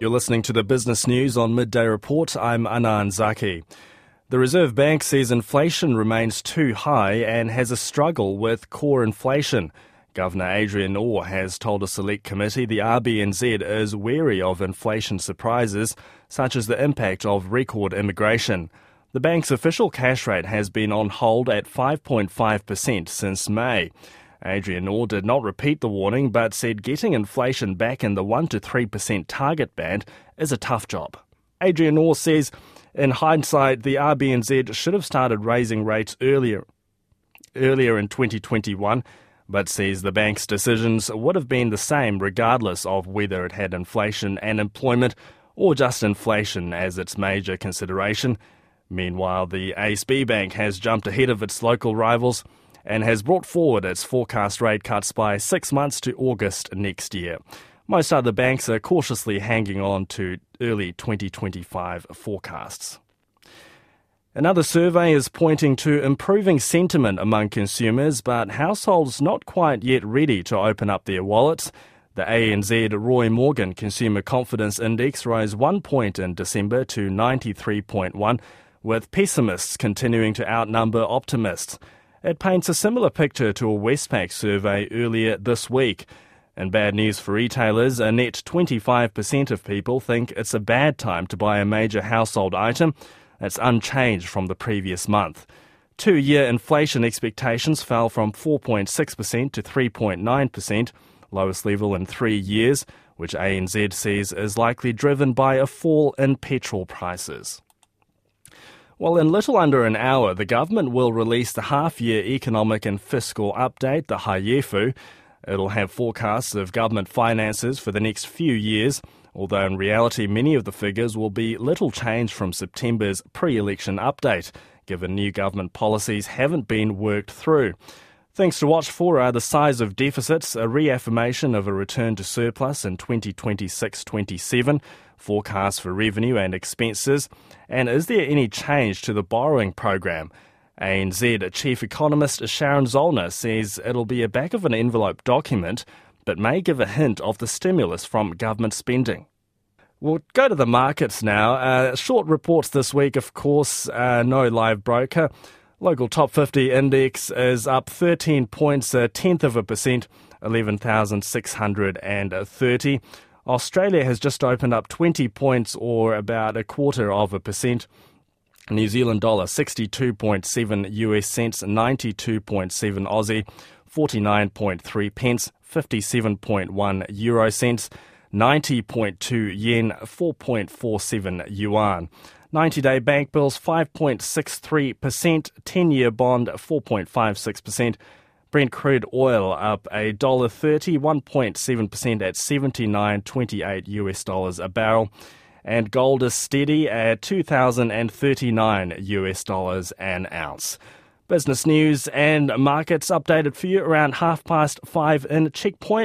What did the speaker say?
You're listening to the business news on Midday Report. I'm Anan Zaki. The Reserve Bank says inflation remains too high and has a struggle with core inflation. Governor Adrian Orr has told a select committee the RBNZ is wary of inflation surprises, such as the impact of record immigration. The bank's official cash rate has been on hold at 5.5% since May. Adrian Orr did not repeat the warning but said getting inflation back in the 1 to 3% target band is a tough job. Adrian Orr says, in hindsight, the RBNZ should have started raising rates earlier, earlier in 2021, but says the bank's decisions would have been the same regardless of whether it had inflation and employment or just inflation as its major consideration. Meanwhile, the ASB Bank has jumped ahead of its local rivals and has brought forward its forecast rate cuts by six months to August next year. Most other banks are cautiously hanging on to early 2025 forecasts. Another survey is pointing to improving sentiment among consumers, but households not quite yet ready to open up their wallets. The ANZ Roy Morgan Consumer Confidence Index rose one point in December to 93.1 with pessimists continuing to outnumber optimists. It paints a similar picture to a Westpac survey earlier this week. And bad news for retailers, a net 25% of people think it's a bad time to buy a major household item. That's unchanged from the previous month. Two year inflation expectations fell from 4.6% to 3.9%, lowest level in three years, which ANZ says is likely driven by a fall in petrol prices. Well, in little under an hour, the government will release the half year economic and fiscal update, the HYEFU. It'll have forecasts of government finances for the next few years, although in reality, many of the figures will be little changed from September's pre election update, given new government policies haven't been worked through. Things to watch for are the size of deficits, a reaffirmation of a return to surplus in 2026 27, forecasts for revenue and expenses, and is there any change to the borrowing program? ANZ Chief Economist Sharon Zollner says it'll be a back of an envelope document, but may give a hint of the stimulus from government spending. We'll go to the markets now. Uh, short reports this week, of course, uh, no live broker. Local top 50 index is up 13 points, a tenth of a percent, 11,630. Australia has just opened up 20 points or about a quarter of a percent. New Zealand dollar 62.7 US cents, 92.7 Aussie, 49.3 pence, 57.1 euro cents, 90.2 yen, 4.47 yuan. 90 day bank bills 5.63%, 10 year bond 4.56%. Brent crude oil up a dollar thirty, one point seven percent at seventy nine twenty eight US dollars a barrel, and gold is steady at two thousand and thirty nine US dollars an ounce. Business news and markets updated for you around half past five in Checkpoint.